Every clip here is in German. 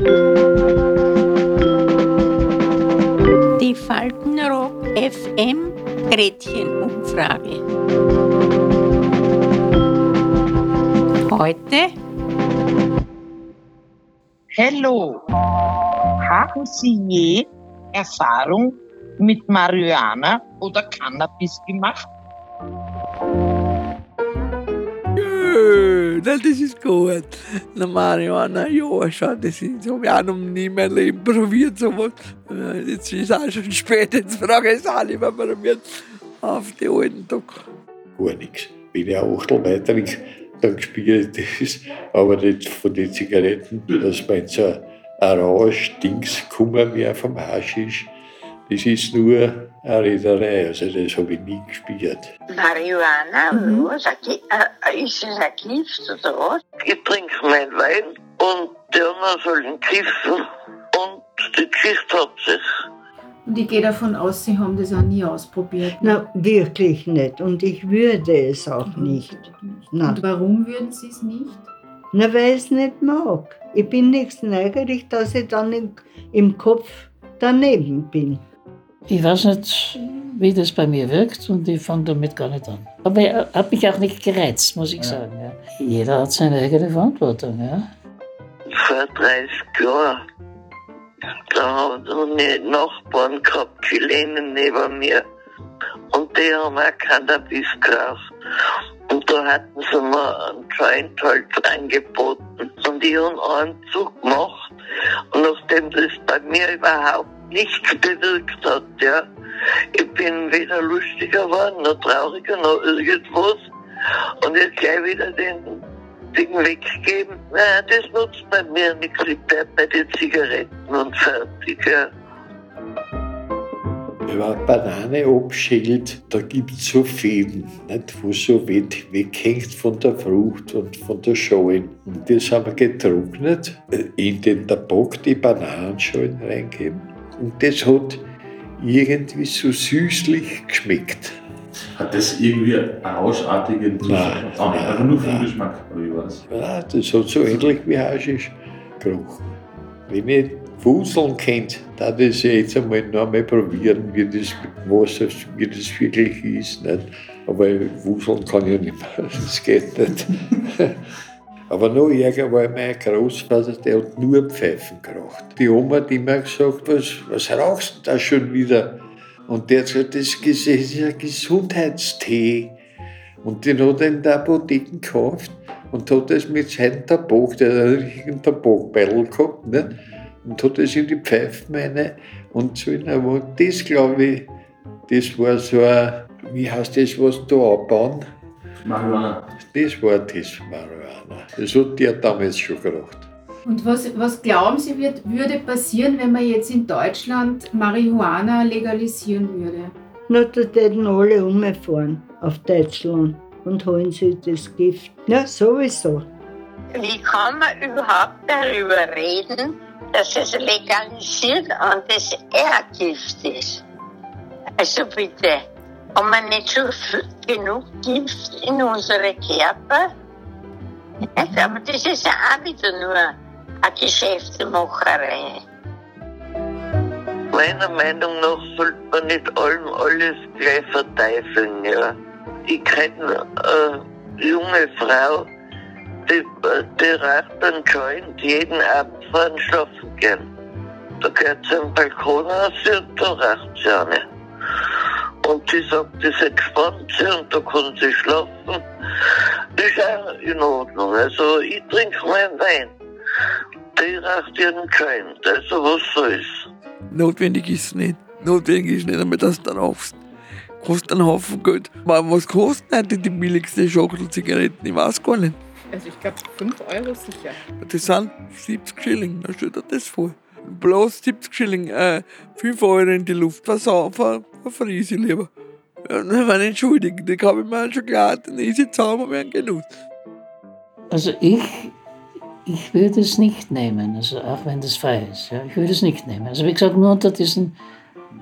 Die Faltenrock FM Gretchenumfrage. Heute Hallo, haben Sie je Erfahrung mit Marihuana oder Cannabis gemacht? Na, das ist gut. Na, Marihuana, ja, schon, das ist, habe ich auch noch nie meinem Leben probiert, sowas. Jetzt ist auch schon spät, jetzt frage ich es alle, wenn man probiert. Auf die alten Tag. gar nichts. Wenn ich ein Achtel weiter weg, dann spiele ich das. Aber nicht von den Zigaretten, dass man so ein Rausch, Dings, kommen mehr vom Haschisch. Das ist nur eine Rederei, also das habe ich nie gespielt. Marihuana, was? Ein Gi- äh, Ist es ein Gift oder was? Ich trinke meinen Wein und die anderen sollen kiffen und die Geschichte hat sich. Und ich gehe davon aus, Sie haben das auch nie ausprobiert. Na, wirklich nicht. Und ich würde es auch nicht. Na, Und warum würden Sie es nicht? na weil ich es nicht mag. Ich bin nichts neugierig, dass ich dann im, im Kopf daneben bin. Ich weiß nicht, wie das bei mir wirkt und ich fange damit gar nicht an. Aber er hat mich auch nicht gereizt, muss ich sagen. Ja. Jeder hat seine eigene Verantwortung. Ja. Vor 30 Jahren, da haben wir Nachbarn gehabt, Chilenen neben mir. Und die haben auch Cannabis gekauft. Und da hatten sie mir einen Joint halt angeboten. Und ich habe einen Zug gemacht. Und nachdem das bei mir überhaupt nichts bewirkt hat, ja, ich bin weder lustiger geworden, noch trauriger, noch irgendwas. Und jetzt gleich wieder den Ding weggeben. Nein, das nutzt bei mir nichts. Ich bleib bei den Zigaretten und fertig, ja. Eine Banane abschält, da gibt es so Fäden, nicht, wo so weit weghängt von der Frucht und von der Schale. Und das haben wir getrocknet, äh, in den Tabak die Bananenschalen reingeben. Und das hat irgendwie so süßlich geschmeckt. Hat das irgendwie einen rauschartigen Zustand? Nein, nein, einfach nur nein. Geschmack, oder wie war das? Ja, das hat so ähnlich wie Haschisch gerochen. Wenn ich Fuseln kennt, da das jetzt einmal noch einmal probieren, wie das Wasser, wie das wirklich ist. Nicht? Aber Wuseln kann ich nicht mehr, das geht nicht. Aber noch ärger war mein Großvater, der hat nur Pfeifen geraucht. Die Oma hat immer gesagt, was, was rauchst du da schon wieder? Und der hat gesagt, das ist ein Gesundheitstee. Und den hat er in der Apotheke gekauft und hat das mit seinem Tabak, der hat einen richtigen Tabakbeutel gehabt, nicht? und hat das in die Pfeifen rein und so in aber das glaube ich, das war so ein, wie heißt das, was da abbauen? Marihuana. Das war das Marihuana. Das hat der damals schon geraucht. Und was, was glauben Sie, wird, würde passieren, wenn man jetzt in Deutschland Marihuana legalisieren würde? Na, da täten alle umfahren auf Deutschland und holen sich das Gift. Ja, sowieso. Wie kann man überhaupt darüber reden, dass es legalisiert und das eher Gift ist? Also bitte, haben wir nicht schon genug Gift in unsere Körper? Aber das ist ja auch wieder nur eine Geschäftsmacherei. Meiner Meinung nach sollte man nicht allem alles gleich verteifeln, ja. Ich kenne eine junge Frau, die, die raucht einen Joint jeden Abend vor dem Schlafen gehen. Da geht sie am Balkon raus und da raucht sie nicht. Und sie sagt, das entspannt sie und da kann sie schlafen. Das ist in Ordnung. Also ich trinke meinen Wein. Die raucht ihren Joint. Also was soll's. Notwendig ist es nicht. Notwendig ist nicht einmal, dass du rauchst. Kostet einen Haufen Geld. Aber was kosten heute die billigsten Schachtel-Zigaretten? Ich weiß gar nicht. Also ich glaube 5 Euro sicher. Das sind 70 Schilling, da steht dir das vor. Bloß 70 Schilling, äh, 5 Euro in die Luft, was auf, verfriese ich lieber. Ja, nein, meine Entschuldigung, die habe ich mir schon klar, den easy zahlen wir genug. Also ich, ich würde es nicht nehmen, also auch wenn das frei ist. Ja, ich würde es nicht nehmen. Also wie gesagt, nur unter diesen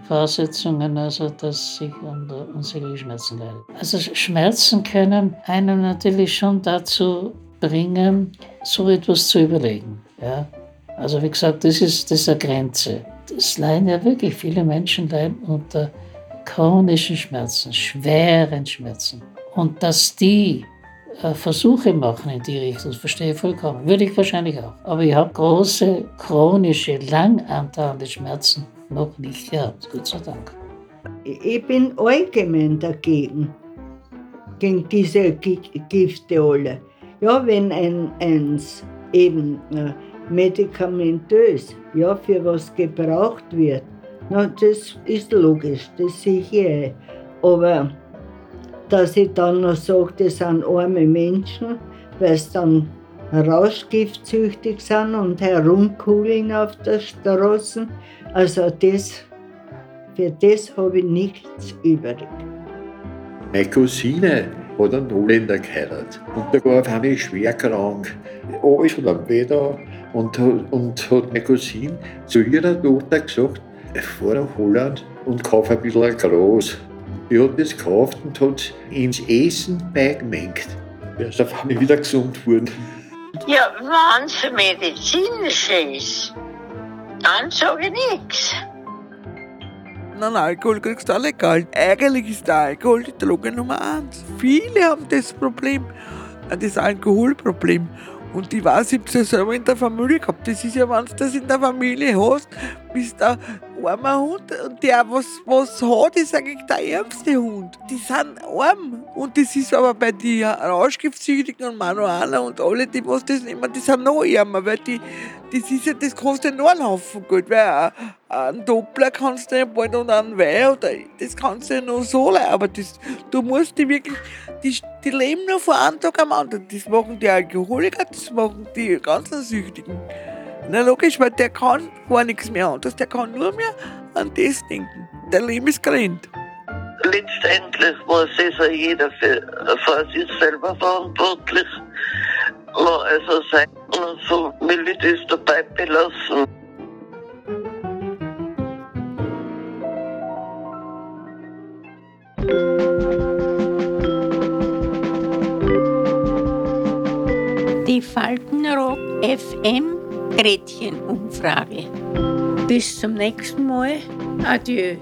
Voraussetzungen, also dass ich unter unsägliche Schmerzen leide. Also Schmerzen können einen natürlich schon dazu bringen, so etwas zu überlegen. Ja? Also wie gesagt, das ist, das ist eine Grenze. Es leiden ja wirklich, viele Menschen leiden unter chronischen Schmerzen, schweren Schmerzen. Und dass die äh, Versuche machen in die Richtung, das verstehe ich vollkommen. Würde ich wahrscheinlich auch. Aber ich habe große, chronische, lang andauernde Schmerzen noch nicht gehabt, Gott sei Dank. Ich bin allgemein dagegen, gegen diese Gifte alle. Ja, wenn ein, eins eben äh, medikamentös, ja, für was gebraucht wird, na, das ist logisch, das sehe ich eh. Aber dass ich dann noch sage, das sind arme Menschen, weil sie dann rauschgiftsüchtig sind und herumkugeln auf der Straße. Also das, für das habe ich nichts übrig. Meine Cousine hat einen Holländer geheiratet und der war auf einmal schwer krank. Alles hat am Bett und, und hat meine Cousine zu ihrer Tochter gesagt, fahr nach Holland und kauf ein bisschen ein Gras. Die hat das gekauft und hat ins Essen beigemengt. Er ist auf einmal wieder gesund geworden. Ja, wenn es medizinisch ist, dann sage ich nichts. Nein, Alkohol kriegst du auch legal. Eigentlich ist der Alkohol die Droge Nummer eins. Viele haben das Problem, äh, das Alkoholproblem. Und ich weiß, ich habe es ja selber in der Familie gehabt. Das ist ja, wenn du das in der Familie hast, bist du armer Hund. Und der, was, was hat, ist eigentlich der ärmste Hund. Die sind arm. Und das ist aber bei den Rauschgiftsüchtigen und Manuaner und alle, die was das nehmen, die sind noch ärmer, weil die, das ist ja, das kostet nur einen Haufen Geld. Weil einen Doppler kannst du ja bald und einen Wein oder das kannst du ja noch so leiden. Aber das, du musst die wirklich, die, die leben nur von einem Tag am anderen. Das machen die Alkoholiker, das machen die ganzen Süchtigen. Na logisch, weil der kann gar nichts mehr anderes, der kann nur mehr an das denken. Der Leben ist grenzt. Letztendlich muss also jeder für, für sich selber verantwortlich. Also sein. Und so will ich das dabei belassen. Die Faltenrock FM Gretchen-Umfrage. Bis zum nächsten Mal. Adieu.